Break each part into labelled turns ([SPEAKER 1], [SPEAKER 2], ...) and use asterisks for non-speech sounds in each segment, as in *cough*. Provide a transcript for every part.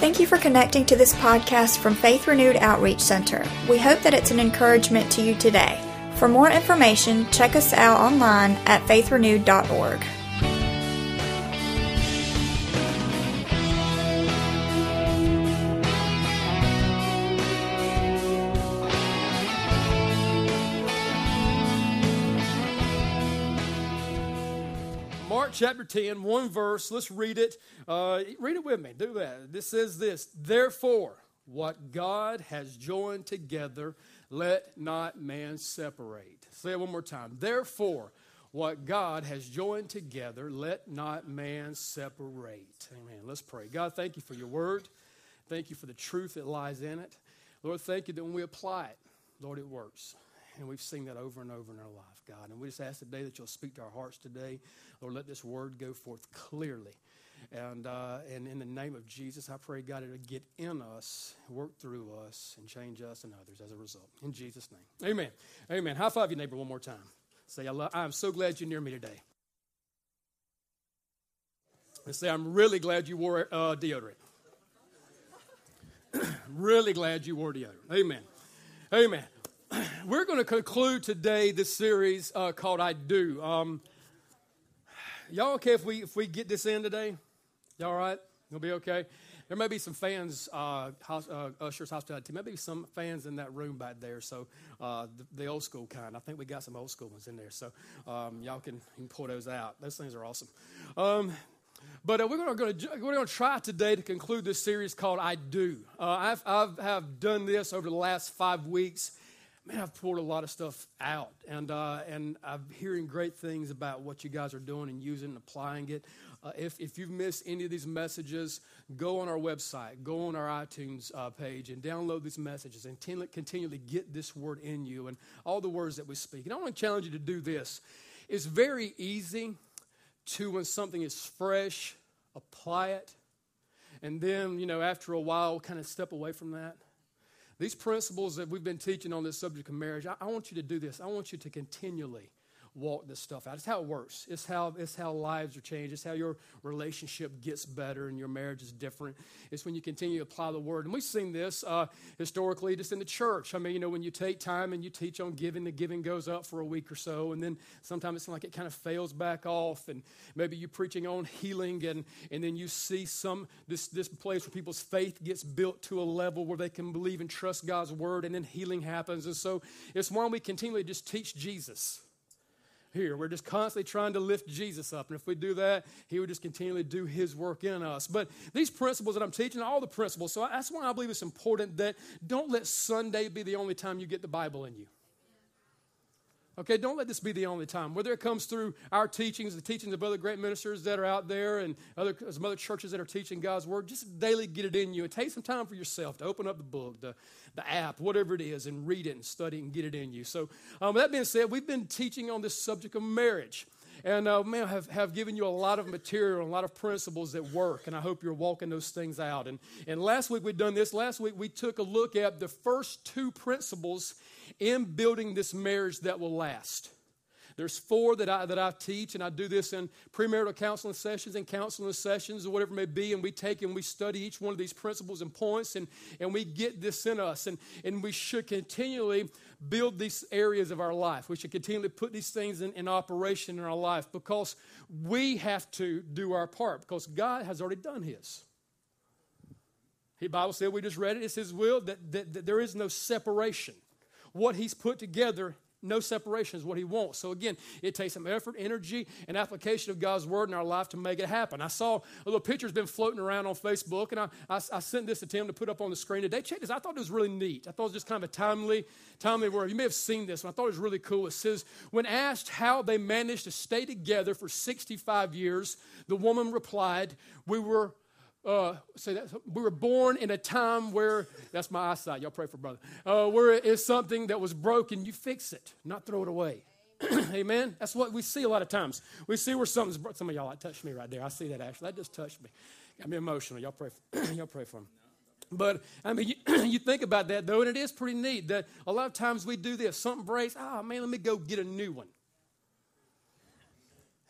[SPEAKER 1] Thank you for connecting to this podcast from Faith Renewed Outreach Center. We hope that it's an encouragement to you today. For more information, check us out online at faithrenewed.org.
[SPEAKER 2] chapter 10, one verse. Let's read it. Uh, read it with me. Do that. This says this Therefore, what God has joined together, let not man separate. Say it one more time. Therefore, what God has joined together, let not man separate. Amen. Let's pray. God, thank you for your word. Thank you for the truth that lies in it. Lord, thank you that when we apply it, Lord, it works. And we've seen that over and over in our life, God. And we just ask today that you'll speak to our hearts today. Lord, let this word go forth clearly. And, uh, and in the name of Jesus, I pray, God, it'll get in us, work through us, and change us and others as a result. In Jesus' name. Amen. Amen. High five your neighbor one more time. Say, I love, I'm so glad you're near me today. And say, I'm really glad you wore uh, deodorant. *clears throat* really glad you wore deodorant. Amen. Amen. *clears throat* We're going to conclude today this series uh, called I Do. Um, y'all okay if we if we get this in today? Y'all all right? You'll be okay. There may be some fans, uh, house, uh, Usher's hospitality. Maybe some fans in that room back there. So uh, the, the, old school kind. I think we got some old school ones in there. So um, y'all can, can, pull those out. Those things are awesome. Um, but uh, we're going to we're going to try today to conclude this series called I Do. Uh, I've I've have done this over the last five weeks man, I've poured a lot of stuff out, and uh, and I'm hearing great things about what you guys are doing and using and applying it. Uh, if if you've missed any of these messages, go on our website, go on our iTunes uh, page, and download these messages, and t- continually get this word in you and all the words that we speak. And I want to challenge you to do this. It's very easy to when something is fresh, apply it, and then you know after a while, kind of step away from that. These principles that we've been teaching on this subject of marriage, I, I want you to do this. I want you to continually walk this stuff out. It's how it works. It's how it's how lives are changed. It's how your relationship gets better and your marriage is different. It's when you continue to apply the word. And we've seen this uh, historically just in the church. I mean, you know, when you take time and you teach on giving, the giving goes up for a week or so, and then sometimes it's like it kind of fails back off. And maybe you're preaching on healing, and and then you see some this this place where people's faith gets built to a level where they can believe and trust God's word, and then healing happens. And so it's why we continually just teach Jesus here. We're just constantly trying to lift Jesus up. And if we do that, He would just continually do His work in us. But these principles that I'm teaching, all the principles, so that's why I believe it's important that don't let Sunday be the only time you get the Bible in you. Okay, don't let this be the only time. Whether it comes through our teachings, the teachings of other great ministers that are out there, and other, some other churches that are teaching God's Word, just daily get it in you. And take some time for yourself to open up the book, the, the app, whatever it is, and read it and study it and get it in you. So, um, that being said, we've been teaching on this subject of marriage. And uh, man, have, have given you a lot of material, a lot of principles that work, and I hope you're walking those things out. And, and last week we'd done this. Last week we took a look at the first two principles in building this marriage that will last. There's four that I, that I teach, and I do this in premarital counseling sessions and counseling sessions or whatever it may be. And we take and we study each one of these principles and points, and, and we get this in us. And, and we should continually build these areas of our life. We should continually put these things in, in operation in our life because we have to do our part because God has already done His. The Bible said, we just read it, it's His will that, that, that there is no separation what He's put together, no separation is what He wants. So, again, it takes some effort, energy, and application of God's Word in our life to make it happen. I saw a little picture's been floating around on Facebook, and I, I, I, sent this to Tim to put up on the screen today. Check this. I thought it was really neat. I thought it was just kind of a timely, timely word. You may have seen this, and I thought it was really cool. It says, When asked how they managed to stay together for 65 years, the woman replied, We were uh, say that we were born in a time where that's my eyesight. Y'all pray for brother. Uh, where it's something that was broken, you fix it, not throw it away. *clears throat* Amen. That's what we see a lot of times. We see where something's broken. Some of y'all like touched me right there. I see that actually. That just touched me. Got me emotional. Y'all pray. For, *clears throat* y'all pray for him. But I mean, you, *clears throat* you, think about that though, and it is pretty neat that a lot of times we do this. Something breaks. Oh man, let me go get a new one.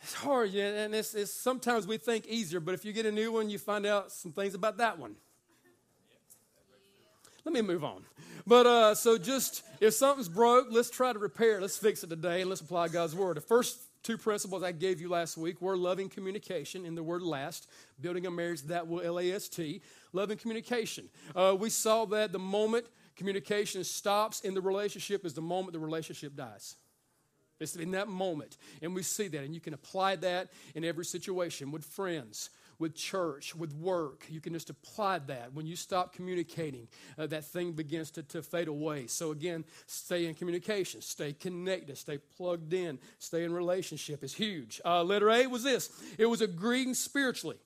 [SPEAKER 2] It's hard, yeah, and it's, it's, sometimes we think easier, but if you get a new one, you find out some things about that one. let me move on. But uh, so just if something's broke, let's try to repair it. Let's fix it today and let's apply God's word. The first two principles I gave you last week were loving communication in the word last, building a marriage that will L A S T, loving communication. Uh, we saw that the moment communication stops in the relationship is the moment the relationship dies. It's in that moment. And we see that. And you can apply that in every situation with friends, with church, with work. You can just apply that. When you stop communicating, uh, that thing begins to, to fade away. So, again, stay in communication, stay connected, stay plugged in, stay in relationship is huge. Uh, letter A was this it was agreeing spiritually.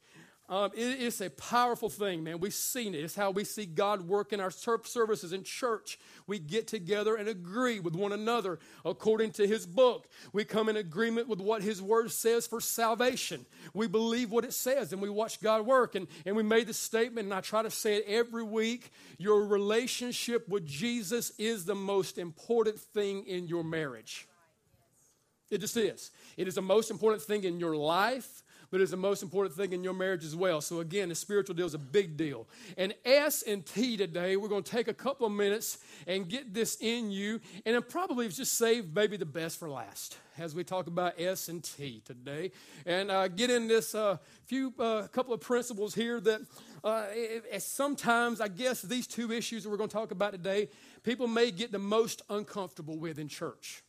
[SPEAKER 2] Um, it's a powerful thing, man. We've seen it. It's how we see God work in our services in church. We get together and agree with one another according to His book. We come in agreement with what His word says for salvation. We believe what it says and we watch God work. And, and we made the statement, and I try to say it every week your relationship with Jesus is the most important thing in your marriage. It just is. It is the most important thing in your life but it's the most important thing in your marriage as well. So, again, the spiritual deal is a big deal. And S and T today, we're going to take a couple of minutes and get this in you, and it probably just save maybe the best for last as we talk about S and T today, and uh, get in this uh, few uh, couple of principles here that uh, sometimes I guess these two issues that we're going to talk about today, people may get the most uncomfortable with in church.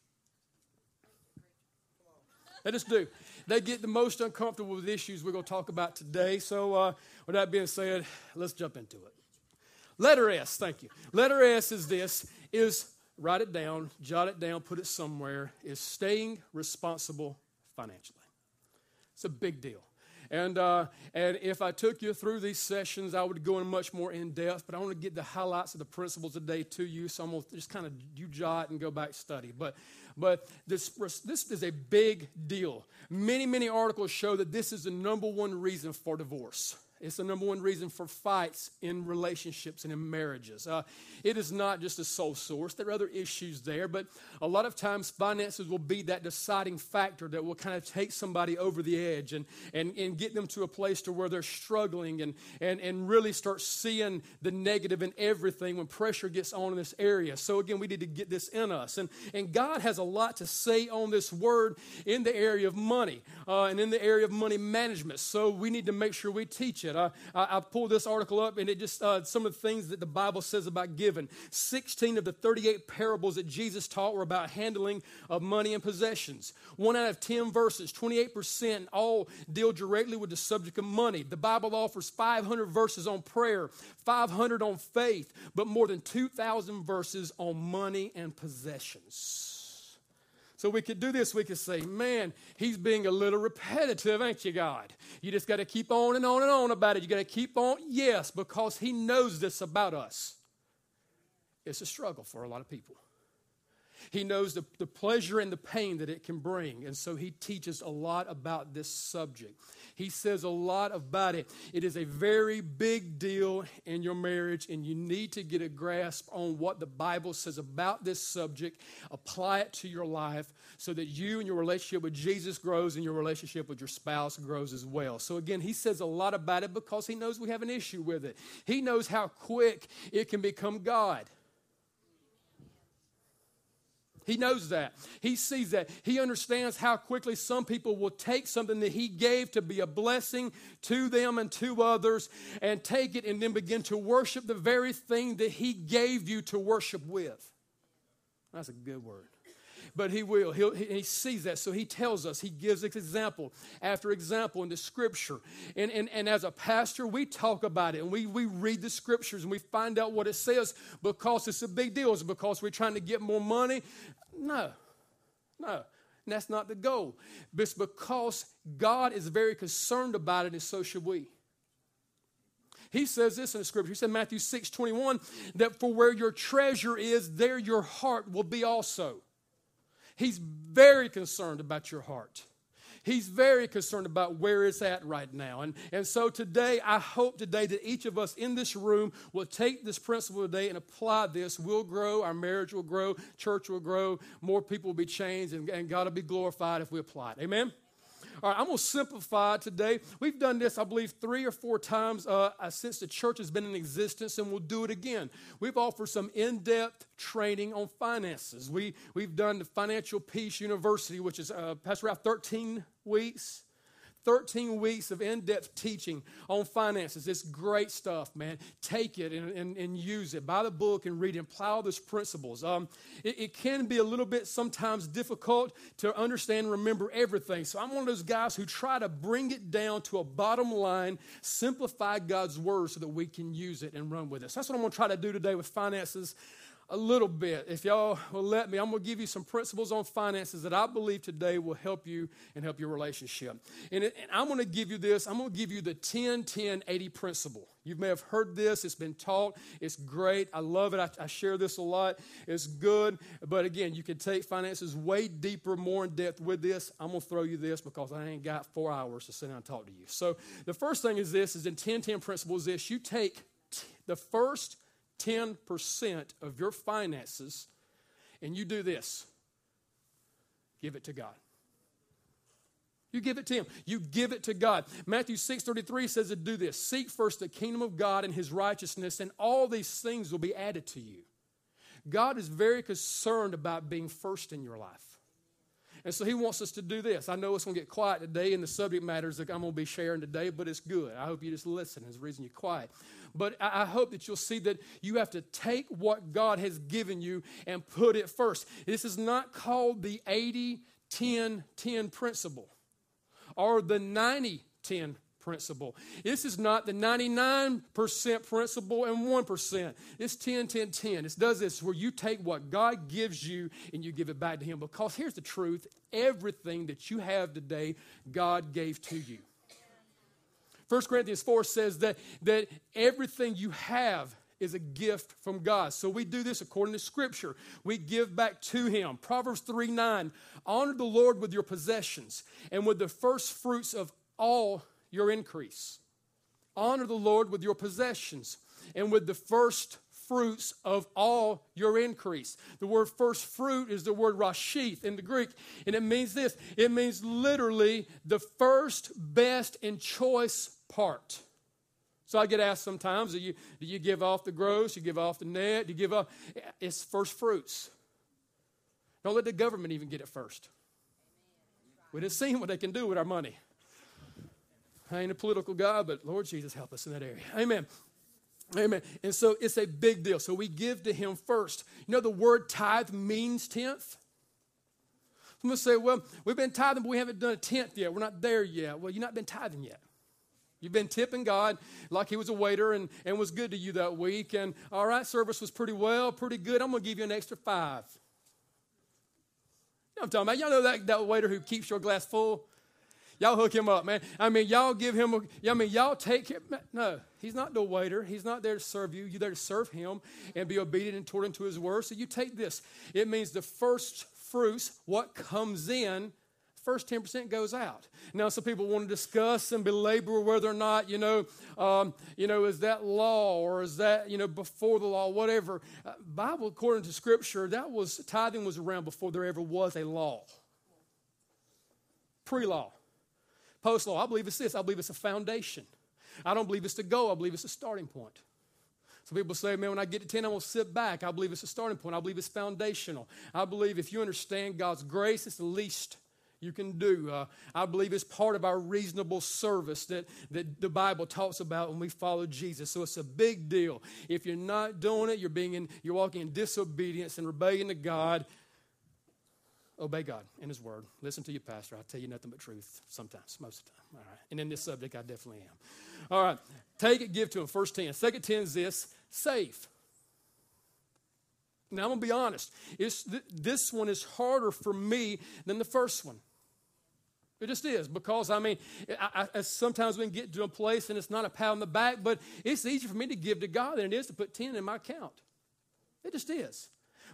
[SPEAKER 2] They just do they get the most uncomfortable with issues we're going to talk about today. So, uh, with that being said, let's jump into it. Letter S, thank you. Letter S is this: is write it down, jot it down, put it somewhere. Is staying responsible financially. It's a big deal. And, uh, and if I took you through these sessions, I would go in much more in depth, but I want to get the highlights of the principles today to you. So I'm going to just kind of you jot and go back study. But but this, this is a big deal. Many, many articles show that this is the number one reason for divorce. It's the number one reason for fights in relationships and in marriages. Uh, it is not just a sole source. There are other issues there, but a lot of times finances will be that deciding factor that will kind of take somebody over the edge and, and, and get them to a place to where they're struggling and, and, and really start seeing the negative in everything when pressure gets on in this area. So again, we need to get this in us. And, and God has a lot to say on this word in the area of money uh, and in the area of money management. So we need to make sure we teach it. I, I, I pulled this article up, and it just uh, some of the things that the Bible says about giving. 16 of the 38 parables that Jesus taught were about handling of money and possessions. One out of 10 verses, 28%, all deal directly with the subject of money. The Bible offers 500 verses on prayer, 500 on faith, but more than 2,000 verses on money and possessions. So we could do this. We could say, man, he's being a little repetitive, ain't you, God? You just got to keep on and on and on about it. You got to keep on. Yes, because he knows this about us. It's a struggle for a lot of people. He knows the, the pleasure and the pain that it can bring. And so he teaches a lot about this subject. He says a lot about it. It is a very big deal in your marriage, and you need to get a grasp on what the Bible says about this subject, apply it to your life so that you and your relationship with Jesus grows and your relationship with your spouse grows as well. So, again, he says a lot about it because he knows we have an issue with it. He knows how quick it can become God. He knows that. He sees that. He understands how quickly some people will take something that He gave to be a blessing to them and to others and take it and then begin to worship the very thing that He gave you to worship with. That's a good word but he will. He'll, he, he sees that. So he tells us, he gives example after example in the scripture. And, and, and as a pastor, we talk about it and we, we read the scriptures and we find out what it says because it's a big deal. Is because we're trying to get more money? No, no. That's not the goal. It's because God is very concerned about it, and so should we. He says this in the scripture. He said, Matthew 6 21, that for where your treasure is, there your heart will be also. He's very concerned about your heart. He's very concerned about where it's at right now. And, and so today, I hope today that each of us in this room will take this principle today and apply this. We'll grow, our marriage will grow, church will grow, more people will be changed, and, and God will be glorified if we apply it. Amen? All right, I'm going to simplify today. We've done this, I believe, three or four times uh, uh, since the church has been in existence, and we'll do it again. We've offered some in depth training on finances. We, we've done the Financial Peace University, which is, uh, Pastor Ralph, 13 weeks. 13 weeks of in depth teaching on finances. It's great stuff, man. Take it and, and, and, use it. Buy the book and read and apply those principles. Um, it, it, can be a little bit sometimes difficult to understand and remember everything. So I'm one of those guys who try to bring it down to a bottom line, simplify God's word so that we can use it and run with it. So that's what I'm going to try to do today with finances a little bit. If y'all will let me, I'm going to give you some principles on finances that I believe today will help you and help your relationship. And, it, and I'm going to give you this I'm going to give you the 10 10 80 principle. You may have heard this, it's been taught, it's great. I love it. I, I share this a lot. It's good. But again, you can take finances way deeper, more in depth with this. I'm going to throw you this because I ain't got four hours to sit down and talk to you. So the first thing is this is in 10 10 principles this you take t- the first 10% of your finances and you do this give it to God. You give it to him. You give it to God. Matthew 6:33 says to do this. Seek first the kingdom of God and his righteousness and all these things will be added to you. God is very concerned about being first in your life. And so he wants us to do this. I know it's going to get quiet today in the subject matters that I'm going to be sharing today, but it's good. I hope you just listen. It's the reason you're quiet. But I hope that you'll see that you have to take what God has given you and put it first. This is not called the 80 10 10 principle or the 90 10 principle. This is not the 99% principle and 1%. It's 10, 10, 10. It does this where you take what God gives you and you give it back to Him. Because here's the truth everything that you have today, God gave to you. 1 Corinthians 4 says that, that everything you have is a gift from God. So we do this according to Scripture. We give back to Him. Proverbs 3 9 Honor the Lord with your possessions and with the first fruits of all your increase. Honor the Lord with your possessions and with the first fruits of all your increase. The word first fruit is the word rashith in the Greek, and it means this it means literally the first, best, and choice part. So I get asked sometimes, do you, do you give off the gross? You give off the net? Do you give off? It's first fruits. Don't let the government even get it first. We just seen what they can do with our money. I ain't a political guy, but Lord Jesus, help us in that area. Amen. Amen. And so it's a big deal. So we give to Him first. You know, the word tithe means tenth. I'm going to say, well, we've been tithing, but we haven't done a tenth yet. We're not there yet. Well, you've not been tithing yet. You've been tipping God like He was a waiter and, and was good to you that week. And all right, service was pretty well, pretty good. I'm going to give you an extra five. You know I'm talking about? Y'all know that, that waiter who keeps your glass full? Y'all hook him up, man. I mean, y'all give him, a, I mean, y'all take him. No, he's not the waiter. He's not there to serve you. You're there to serve him and be obedient and according to his word. So you take this. It means the first fruits, what comes in, first 10% goes out. Now, some people want to discuss and belabor whether or not, you know, um, you know, is that law or is that, you know, before the law, whatever. Uh, Bible, according to Scripture, that was, tithing was around before there ever was a law. Pre-law. Post law, I believe it's this. I believe it's a foundation. I don't believe it's the goal. I believe it's a starting point. Some people say, man, when I get to 10, I'm going to sit back. I believe it's a starting point. I believe it's foundational. I believe if you understand God's grace, it's the least you can do. Uh, I believe it's part of our reasonable service that, that the Bible talks about when we follow Jesus. So it's a big deal. If you're not doing it, you're being in, you're walking in disobedience and rebellion to God. Obey God and His Word. Listen to your pastor. I tell you nothing but truth sometimes, most of the time. All right. And in this subject, I definitely am. All right. Take it, give to Him. First 10. Second 10 is this save. Now, I'm going to be honest. Th- this one is harder for me than the first one. It just is because I mean, I, I, sometimes we can get to a place and it's not a pat on the back, but it's easier for me to give to God than it is to put 10 in my account. It just is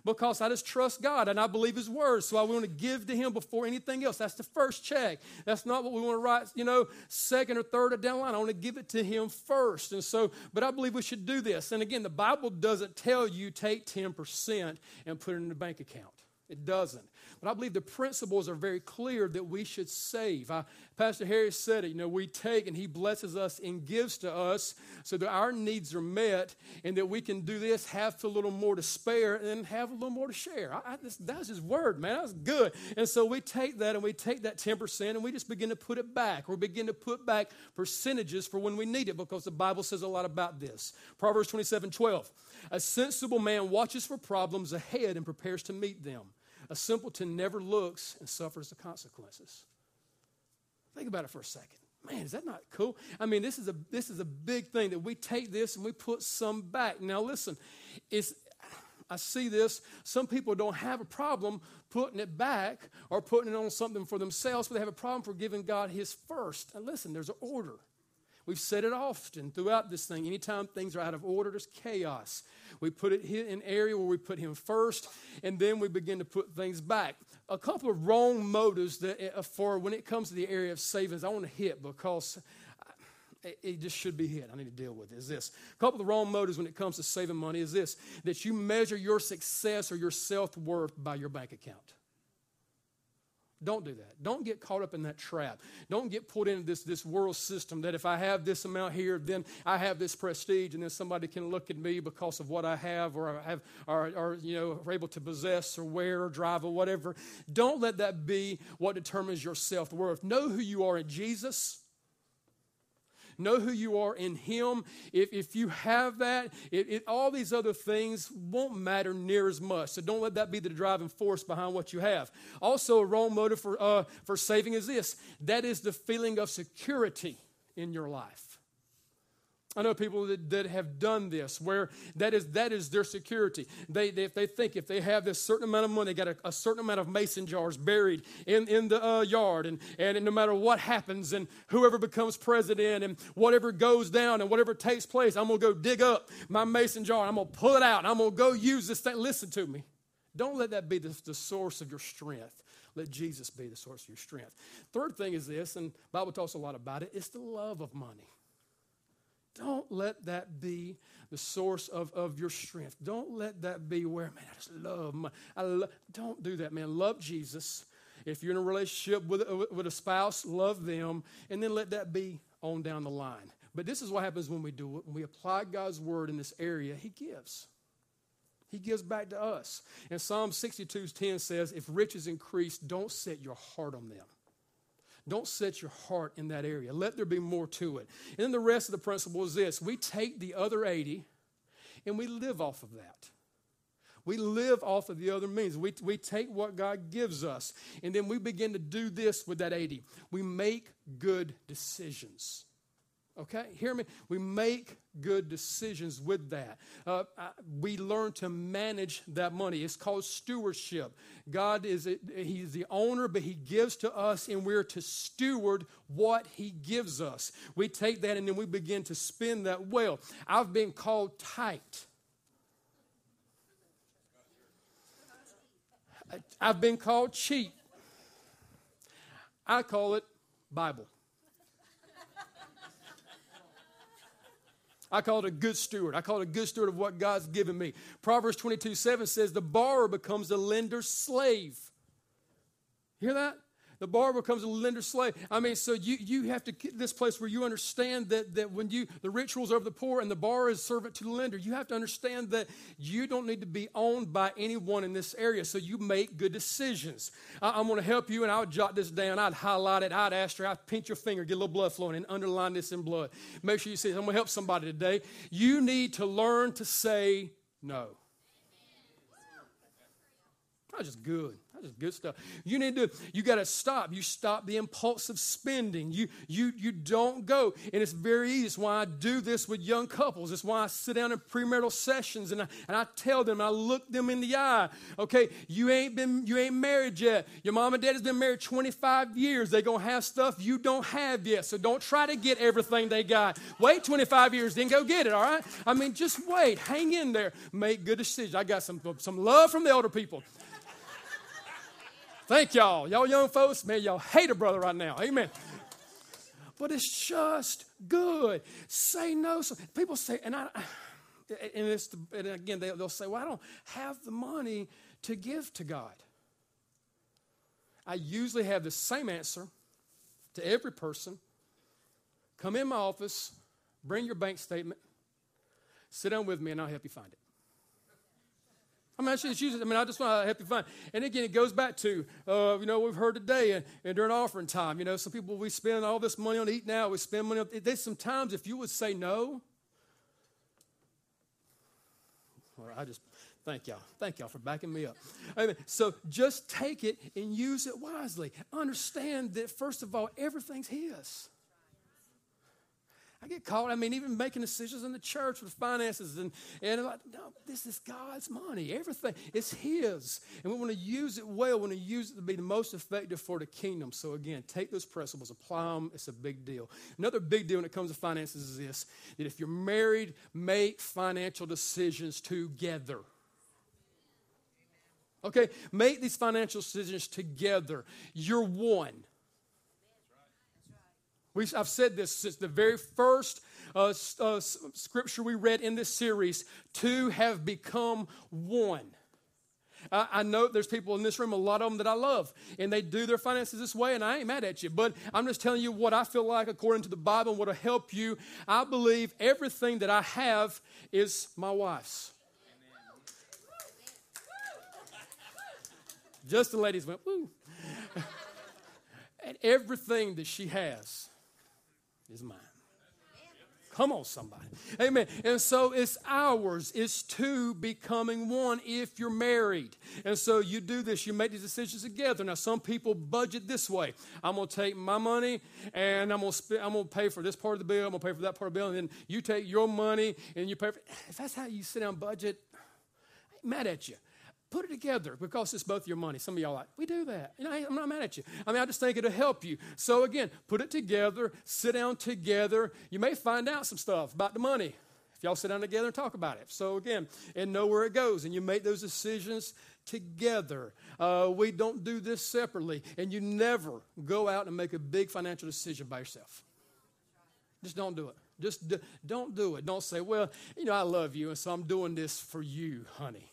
[SPEAKER 2] because I just trust God and I believe His word. So I want to give to Him before anything else. That's the first check. That's not what we want to write, you know, second or third or down line. I want to give it to Him first. And so, but I believe we should do this. And again, the Bible doesn't tell you take 10% and put it in the bank account. It doesn't. But I believe the principles are very clear that we should save. Pastor Harris said it, you know, we take and he blesses us and gives to us so that our needs are met and that we can do this, have a little more to spare, and have a little more to share. I, I, this, that's his word, man. That's good. And so we take that and we take that 10% and we just begin to put it back. We begin to put back percentages for when we need it because the Bible says a lot about this. Proverbs 27 12. A sensible man watches for problems ahead and prepares to meet them. A simpleton never looks and suffers the consequences. Think about it for a second. Man, is that not cool? I mean, this is a this is a big thing that we take this and we put some back. Now listen, it's I see this. Some people don't have a problem putting it back or putting it on something for themselves, but they have a problem for giving God his first. And listen, there's an order. We've said it often throughout this thing. Anytime things are out of order, there's chaos. We put it in an area where we put him first, and then we begin to put things back. A couple of wrong motives that uh, for when it comes to the area of savings, I want to hit because it just should be hit. I need to deal with is this. A couple of the wrong motives when it comes to saving money is this that you measure your success or your self worth by your bank account. Don't do that. Don't get caught up in that trap. Don't get pulled into this, this world system that if I have this amount here, then I have this prestige, and then somebody can look at me because of what I have or I have or, or you know are able to possess or wear or drive or whatever. Don't let that be what determines your self-worth. Know who you are in Jesus. Know who you are in Him. If, if you have that, it, it, all these other things won't matter near as much. So don't let that be the driving force behind what you have. Also, a wrong motive for, uh, for saving is this that is the feeling of security in your life. I know people that, that have done this where that is, that is their security. They, they, if they think if they have this certain amount of money, they got a, a certain amount of mason jars buried in, in the uh, yard, and, and no matter what happens, and whoever becomes president, and whatever goes down, and whatever takes place, I'm going to go dig up my mason jar, I'm going to pull it out, and I'm going to go use this thing. Listen to me. Don't let that be the, the source of your strength. Let Jesus be the source of your strength. Third thing is this, and Bible talks a lot about it, it's the love of money. Don't let that be the source of, of your strength. Don't let that be where, man, I just love my, I lo-. Don't do that, man. Love Jesus. If you're in a relationship with, uh, with a spouse, love them, and then let that be on down the line. But this is what happens when we do it. When we apply God's word in this area, He gives. He gives back to us. And Psalm 62 10 says, If riches increase, don't set your heart on them. Don't set your heart in that area. Let there be more to it. And then the rest of the principle is this we take the other 80 and we live off of that. We live off of the other means. We, we take what God gives us, and then we begin to do this with that 80. We make good decisions. Okay, hear me. We make good decisions with that. Uh, we learn to manage that money. It's called stewardship. God is a, He's the owner, but He gives to us, and we're to steward what He gives us. We take that and then we begin to spend that well. I've been called tight. I've been called cheap. I call it Bible. I call it a good steward. I call it a good steward of what God's given me. Proverbs 22 7 says, The borrower becomes the lender's slave. Hear that? The borrower becomes a lender slave. I mean, so you, you have to get this place where you understand that, that when you, the rituals of the poor and the borrower is servant to the lender, you have to understand that you don't need to be owned by anyone in this area. So you make good decisions. I, am going to help you and I'll jot this down. I'd highlight it. I'd ask you. I'd pinch your finger, get a little blood flowing, and underline this in blood. Make sure you see, I'm going to help somebody today. You need to learn to say no. That's just good. Good stuff. You need to, you got to stop. You stop the impulsive spending. You, you, you don't go. And it's very easy. It's why I do this with young couples. It's why I sit down in premarital sessions and I, and I tell them, I look them in the eye. Okay, you ain't been, you ain't married yet. Your mom and dad has been married 25 years. They're going to have stuff you don't have yet. So don't try to get everything they got. Wait 25 years, then go get it, all right? I mean, just wait. Hang in there. Make good decisions. I got some, some love from the older people. Thank y'all. Y'all young folks, man, y'all hate a brother right now. Amen. But it's just good. Say no. So people say, and I, and, it's, and again, they, they'll say, well, I don't have the money to give to God. I usually have the same answer to every person. Come in my office, bring your bank statement, sit down with me, and I'll help you find it. I mean, usually, I mean, I just want to help you find. And again, it goes back to, uh, you know, we've heard today and, and, during offering time, you know, some people, we spend all this money on eating out, we spend money on, there's some times if you would say no, well, I just, thank y'all. Thank y'all for backing me up. Amen. So just take it and use it wisely. Understand that, first of all, everything's His. I get caught, I mean, even making decisions in the church with finances and, and like, no, this is God's money. Everything is His. And we want to use it well. We want to use it to be the most effective for the kingdom. So again, take those principles, apply them. It's a big deal. Another big deal when it comes to finances is this, that if you're married, make financial decisions together. Okay, make these financial decisions together. You're one. We, I've said this since the very first uh, uh, scripture we read in this series two have become one. I, I know there's people in this room, a lot of them that I love, and they do their finances this way, and I ain't mad at you. But I'm just telling you what I feel like according to the Bible and what will help you. I believe everything that I have is my wife's. Just the ladies went, woo. *laughs* and everything that she has is mine. Come on, somebody. Amen. And so it's ours. It's two becoming one if you're married. And so you do this, you make these decisions together. Now, some people budget this way I'm going to take my money and I'm going to I'm to pay for this part of the bill, I'm going to pay for that part of the bill, and then you take your money and you pay for If that's how you sit down budget, I ain't mad at you. Put it together because it's both your money. Some of y'all like, we do that. You know, I'm not mad at you. I mean, I just think it'll help you. So again, put it together, sit down together. You may find out some stuff about the money if y'all sit down together and talk about it. So again, and know where it goes, and you make those decisions together. Uh, we don't do this separately, and you never go out and make a big financial decision by yourself. Just don't do it. Just do, don't do it. Don't say, well, you know, I love you, and so I'm doing this for you, honey.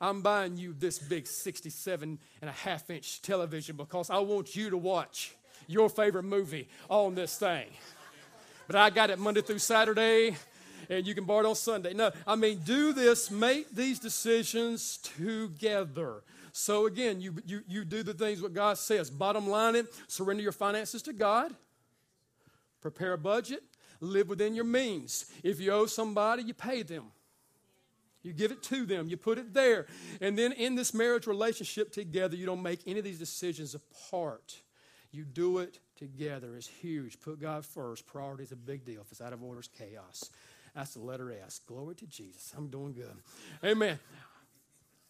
[SPEAKER 2] I'm buying you this big 67 and a half inch television because I want you to watch your favorite movie on this thing. But I got it Monday through Saturday, and you can borrow it on Sunday. No, I mean, do this, make these decisions together. So again, you, you, you do the things what God says. Bottom line it, surrender your finances to God, prepare a budget, live within your means. If you owe somebody, you pay them. You give it to them, you put it there. And then in this marriage relationship together, you don't make any of these decisions apart. You do it together. It's huge. Put God first. Priority is a big deal. If it's out of order, it's chaos. That's the letter S. Glory to Jesus. I'm doing good. Amen.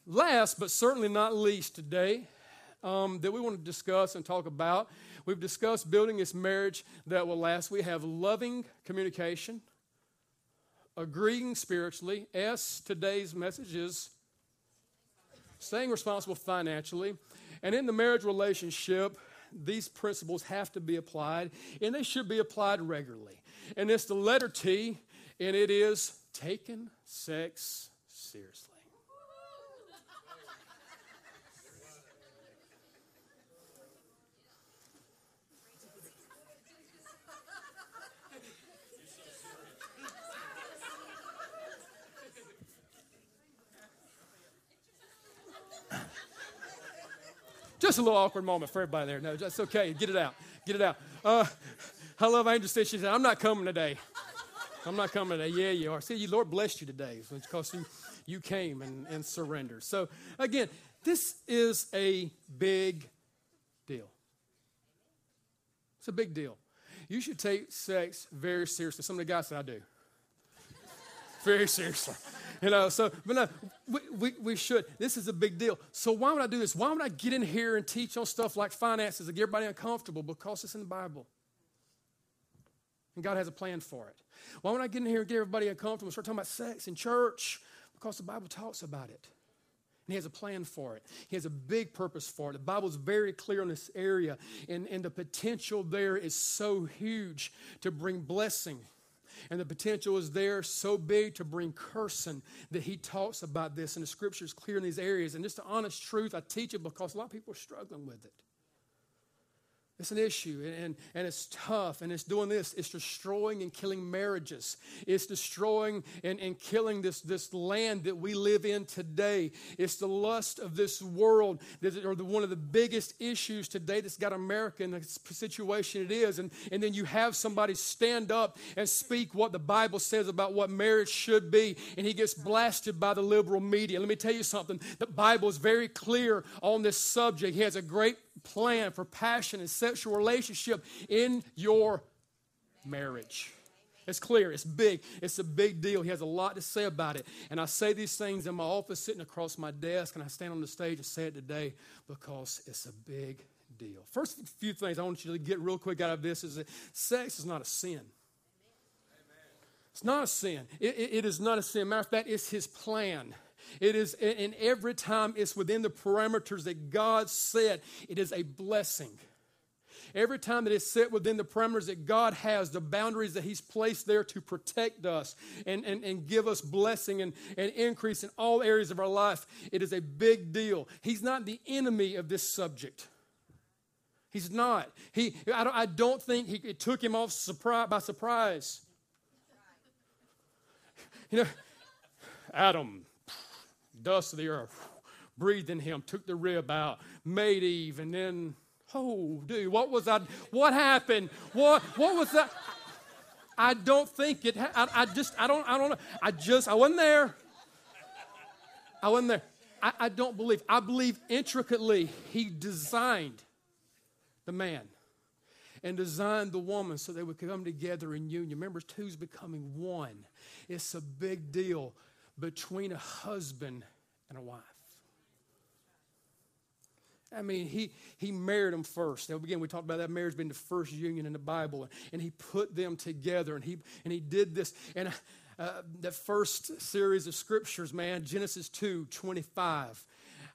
[SPEAKER 2] Last, but certainly not least today, um, that we want to discuss and talk about. We've discussed building this marriage that will last. We have loving communication agreeing spiritually. S, today's message is staying responsible financially. And in the marriage relationship, these principles have to be applied, and they should be applied regularly. And it's the letter T, and it is taking sex seriously. Just a little awkward moment for everybody there. No, that's okay. Get it out. Get it out. Uh, I love Angel said, she said, I'm not coming today. I'm not coming today. Yeah, you are. See, you Lord blessed you today because you, you came and, and surrendered. So, again, this is a big deal. It's a big deal. You should take sex very seriously. Some of the guys said, I do. *laughs* very seriously. You know, so, but no, we, we, we should. This is a big deal. So why would I do this? Why would I get in here and teach on stuff like finances and get everybody uncomfortable? Because it's in the Bible. And God has a plan for it. Why would I get in here and get everybody uncomfortable and start talking about sex in church? Because the Bible talks about it. And he has a plan for it. He has a big purpose for it. The Bible is very clear in this area, and, and the potential there is so huge to bring blessing And the potential is there so big to bring cursing that he talks about this. And the scripture is clear in these areas. And just the honest truth, I teach it because a lot of people are struggling with it. It's an issue and, and it's tough and it's doing this. It's destroying and killing marriages. It's destroying and, and killing this, this land that we live in today. It's the lust of this world that are the, one of the biggest issues today that's got America in the situation it is. And, and then you have somebody stand up and speak what the Bible says about what marriage should be, and he gets blasted by the liberal media. Let me tell you something the Bible is very clear on this subject. He has a great plan for passion and sexual relationship in your marriage. It's clear, it's big, it's a big deal. He has a lot to say about it. And I say these things in my office sitting across my desk, and I stand on the stage and say it today because it's a big deal. First few things I want you to get real quick out of this is that sex is not a sin. It's not a sin. It, it, it is not a sin. Matter of fact, it's his plan. It is, and every time it's within the parameters that God set, it is a blessing. Every time that it's set within the parameters that God has, the boundaries that He's placed there to protect us and, and, and give us blessing and, and increase in all areas of our life, it is a big deal. He's not the enemy of this subject. He's not. He, I, don't, I don't think he, it took him off surprise, by surprise. You know, Adam, dust of the earth, breathed in him, took the rib out, made Eve, and then, oh, dude, what was that? What happened? What, what was that? I don't think it. I, I just, I don't, I don't know. I just, I wasn't there. I wasn't there. I, I don't believe. I believe intricately he designed the man and designed the woman so they would come together in union. Remember, two's becoming one. It's a big deal between a husband and a wife. I mean, he, he married them first. Now, again, we talked about that marriage being the first union in the Bible, and he put them together, and he, and he did this. And uh, the first series of scriptures, man, Genesis 2 25.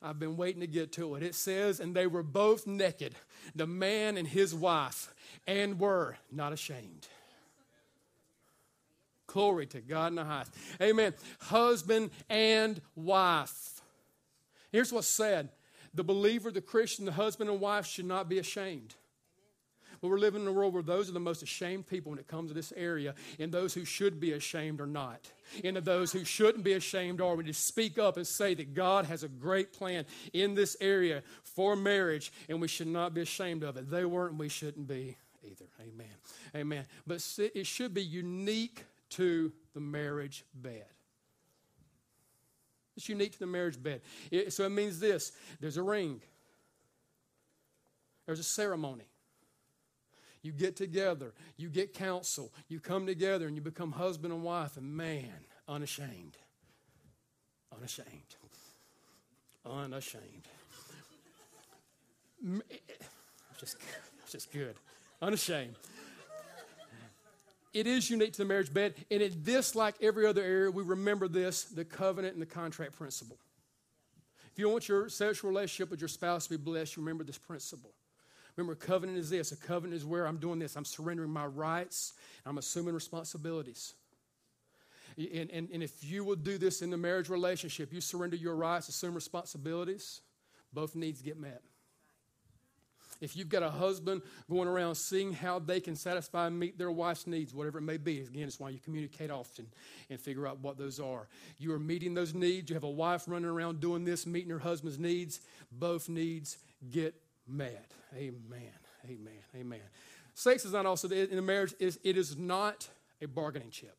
[SPEAKER 2] I've been waiting to get to it. It says, And they were both naked, the man and his wife, and were not ashamed. Glory to God in the highest. Amen. Husband and wife. Here's what's said the believer, the Christian, the husband and wife should not be ashamed. But we're living in a world where those are the most ashamed people when it comes to this area, and those who should be ashamed are not. And those who shouldn't be ashamed are. We just speak up and say that God has a great plan in this area for marriage, and we should not be ashamed of it. They weren't, we shouldn't be either. Amen. Amen. But it should be unique to the marriage bed. It's unique to the marriage bed. It, so it means this there's a ring, there's a ceremony. You get together, you get counsel, you come together, and you become husband and wife, and man, unashamed. Unashamed. Unashamed. Just, just good. Unashamed it is unique to the marriage bed. And in this, like every other area, we remember this the covenant and the contract principle. If you want your sexual relationship with your spouse to be blessed, you remember this principle. Remember, covenant is this a covenant is where I'm doing this, I'm surrendering my rights, I'm assuming responsibilities. And, and, and if you will do this in the marriage relationship, you surrender your rights, assume responsibilities, both needs get met. If you've got a husband going around seeing how they can satisfy and meet their wife's needs, whatever it may be, again, it's why you communicate often and figure out what those are. You are meeting those needs. You have a wife running around doing this, meeting her husband's needs. Both needs get met. Amen. Amen. Amen. Sex is not also in a marriage. It is not a bargaining chip.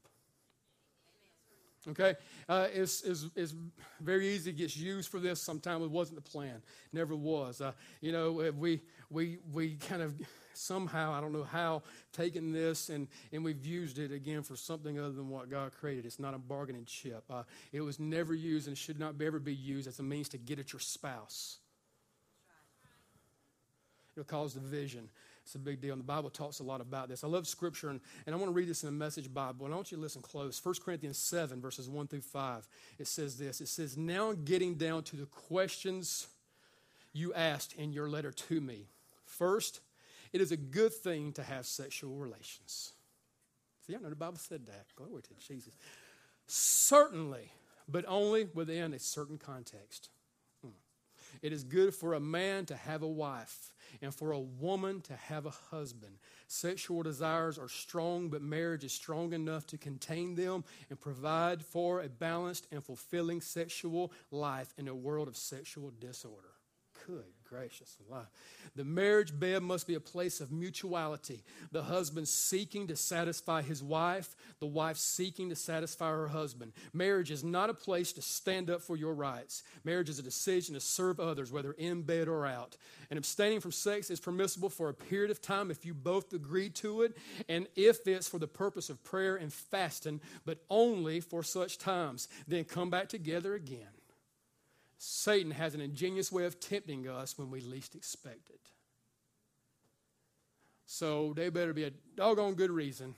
[SPEAKER 2] Okay? Uh, it's, it's, it's, very easy, it gets used for this. Sometimes it wasn't the plan, never was. Uh, you know, we, we, we kind of somehow, I don't know how, taken this and, and we've used it again for something other than what God created. It's not a bargaining chip. Uh, it was never used and should not ever be used as a means to get at your spouse. It'll cause division. It's a big deal. And the Bible talks a lot about this. I love Scripture, and, and I want to read this in the Message Bible. And I want you to listen close. 1 Corinthians 7, verses 1 through 5. It says this It says, Now getting down to the questions you asked in your letter to me. First, it is a good thing to have sexual relations. See, I know the Bible said that. Glory to Jesus. Certainly, but only within a certain context. Hmm. It is good for a man to have a wife and for a woman to have a husband. Sexual desires are strong, but marriage is strong enough to contain them and provide for a balanced and fulfilling sexual life in a world of sexual disorder. Good gracious. The marriage bed must be a place of mutuality. The husband seeking to satisfy his wife, the wife seeking to satisfy her husband. Marriage is not a place to stand up for your rights. Marriage is a decision to serve others, whether in bed or out. And abstaining from sex is permissible for a period of time if you both agree to it, and if it's for the purpose of prayer and fasting, but only for such times. Then come back together again. Satan has an ingenious way of tempting us when we least expect it. So there better be a doggone good reason.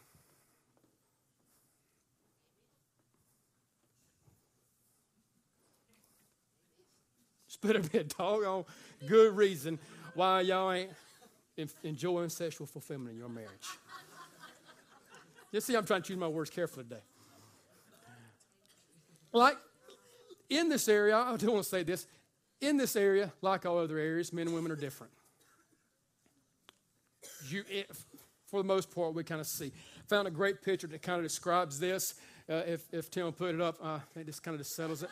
[SPEAKER 2] There's better be a doggone good reason why y'all ain't enjoying sexual fulfillment in your marriage. You see, I'm trying to choose my words carefully today. Like in this area, I do want to say this in this area, like all other areas, men and women are different. You, for the most part, we kind of see. Found a great picture that kind of describes this. Uh, if, if Tim will put it up, uh, think this kind of just settles it.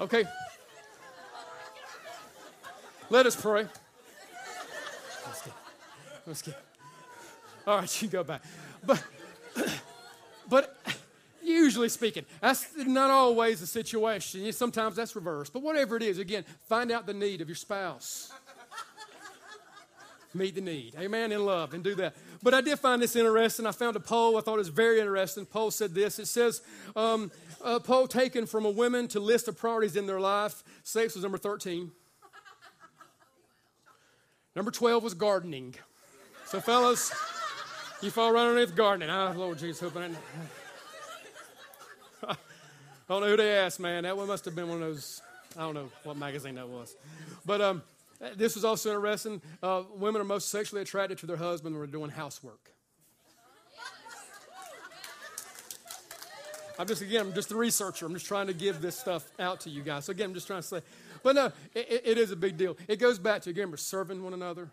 [SPEAKER 2] Okay. Let us pray. Let's get, let's get. All right, you go back. But, but usually speaking, that's not always the situation. Sometimes that's reversed. But whatever it is, again, find out the need of your spouse. Meet the need. Amen. In love and do that. But I did find this interesting. I found a poll. I thought it was very interesting. Poll said this. It says, um, a poll taken from a woman to list the priorities in their life. Sex was number 13. Number 12 was gardening. So, fellas, you fall right underneath gardening. Oh, Lord Jesus, hoping *laughs* I don't know who they asked, man. That one must have been one of those, I don't know what magazine that was. But um, this was also interesting. Uh, women are most sexually attracted to their husband when they're doing housework. I'm just, again, I'm just a researcher. I'm just trying to give this stuff out to you guys. So, again, I'm just trying to say, but no, it, it is a big deal. It goes back to, again, we're serving one another.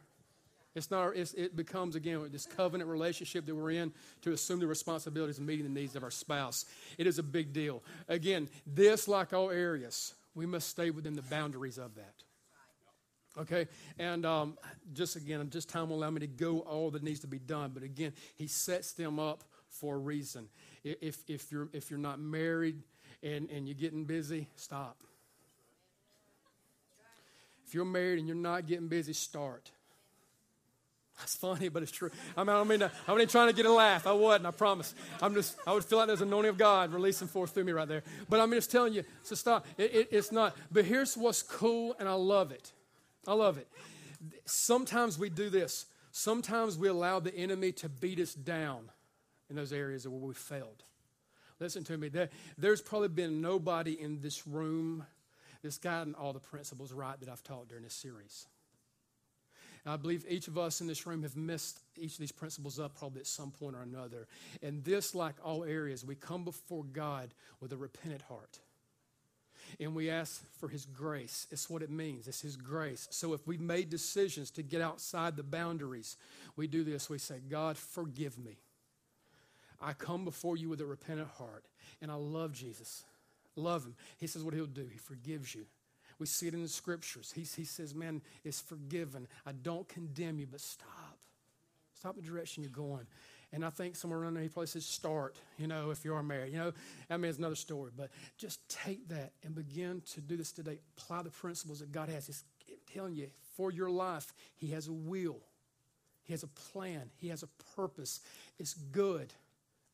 [SPEAKER 2] It's not, it's, it becomes, again, this covenant relationship that we're in to assume the responsibilities of meeting the needs of our spouse. It is a big deal. Again, this, like all areas, we must stay within the boundaries of that. Okay? And um, just again, just time will allow me to go all that needs to be done. But again, he sets them up for a reason. If, if, you're, if you're not married and, and you're getting busy, stop. You're married and you're not getting busy, start. That's funny, but it's true. I mean, I don't mean to, I wasn't trying to get a laugh. I wasn't, I promise. I'm just, I would feel like there's an anointing of God releasing forth through me right there. But I'm just telling you, so stop. It, it, it's not. But here's what's cool, and I love it. I love it. Sometimes we do this. Sometimes we allow the enemy to beat us down in those areas where we failed. Listen to me. There, there's probably been nobody in this room that's gotten all the principles right that I've taught during this series. And I believe each of us in this room have messed each of these principles up probably at some point or another. And this, like all areas, we come before God with a repentant heart. And we ask for His grace. It's what it means. It's His grace. So if we've made decisions to get outside the boundaries, we do this. We say, God, forgive me. I come before you with a repentant heart. And I love Jesus. Love him. He says what he'll do. He forgives you. We see it in the scriptures. He, he says, Man, it's forgiven. I don't condemn you, but stop. Stop the direction you're going. And I think somewhere around there, he probably says, Start, you know, if you are married. You know, I mean, it's another story. But just take that and begin to do this today. Apply the principles that God has. He's telling you, for your life, He has a will, He has a plan, He has a purpose. It's good.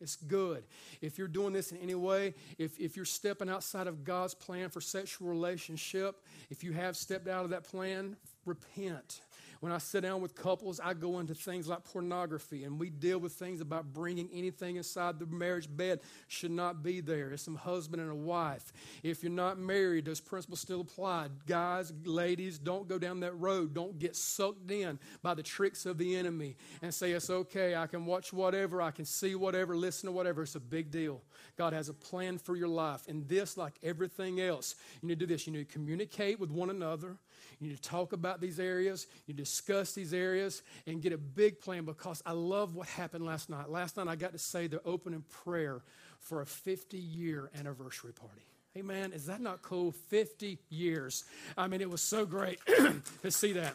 [SPEAKER 2] It's good. If you're doing this in any way, if, if you're stepping outside of God's plan for sexual relationship, if you have stepped out of that plan repent. When I sit down with couples, I go into things like pornography and we deal with things about bringing anything inside the marriage bed should not be there. It's some husband and a wife. If you're not married, those principles still apply. Guys, ladies, don't go down that road. Don't get sucked in by the tricks of the enemy and say, it's okay. I can watch whatever. I can see whatever, listen to whatever. It's a big deal. God has a plan for your life. And this, like everything else, you need to do this. You need to communicate with one another. You need to talk about these areas, you discuss these areas, and get a big plan because I love what happened last night. Last night I got to say the opening prayer for a 50 year anniversary party. Hey man, is that not cool? 50 years. I mean, it was so great *clears throat* to see that.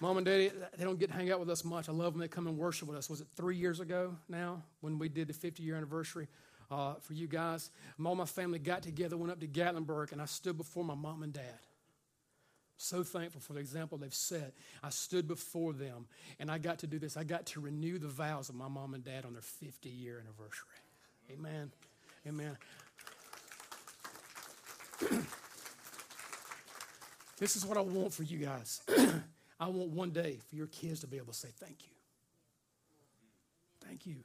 [SPEAKER 2] Mom and Daddy, they don't get to hang out with us much. I love them. They come and worship with us. Was it three years ago now when we did the 50 year anniversary? Uh, for you guys, all my family got together, went up to Gatlinburg, and I stood before my mom and dad. So thankful for the example they've set. I stood before them and I got to do this. I got to renew the vows of my mom and dad on their 50 year anniversary. Amen. Amen. *clears throat* this is what I want for you guys. *clears throat* I want one day for your kids to be able to say thank you. Thank you.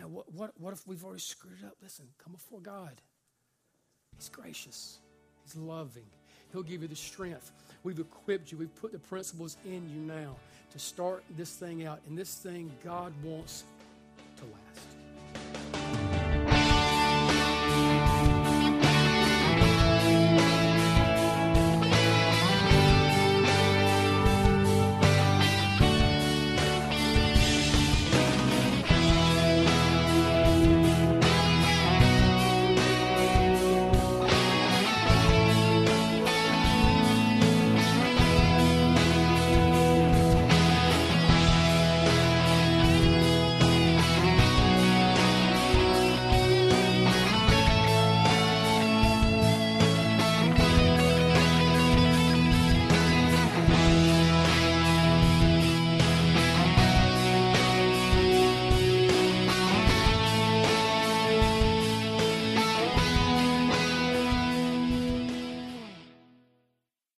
[SPEAKER 2] Man, what, what, what if we've already screwed it up? Listen, come before God. He's gracious, He's loving, He'll give you the strength. We've equipped you, we've put the principles in you now to start this thing out. And this thing God wants to last.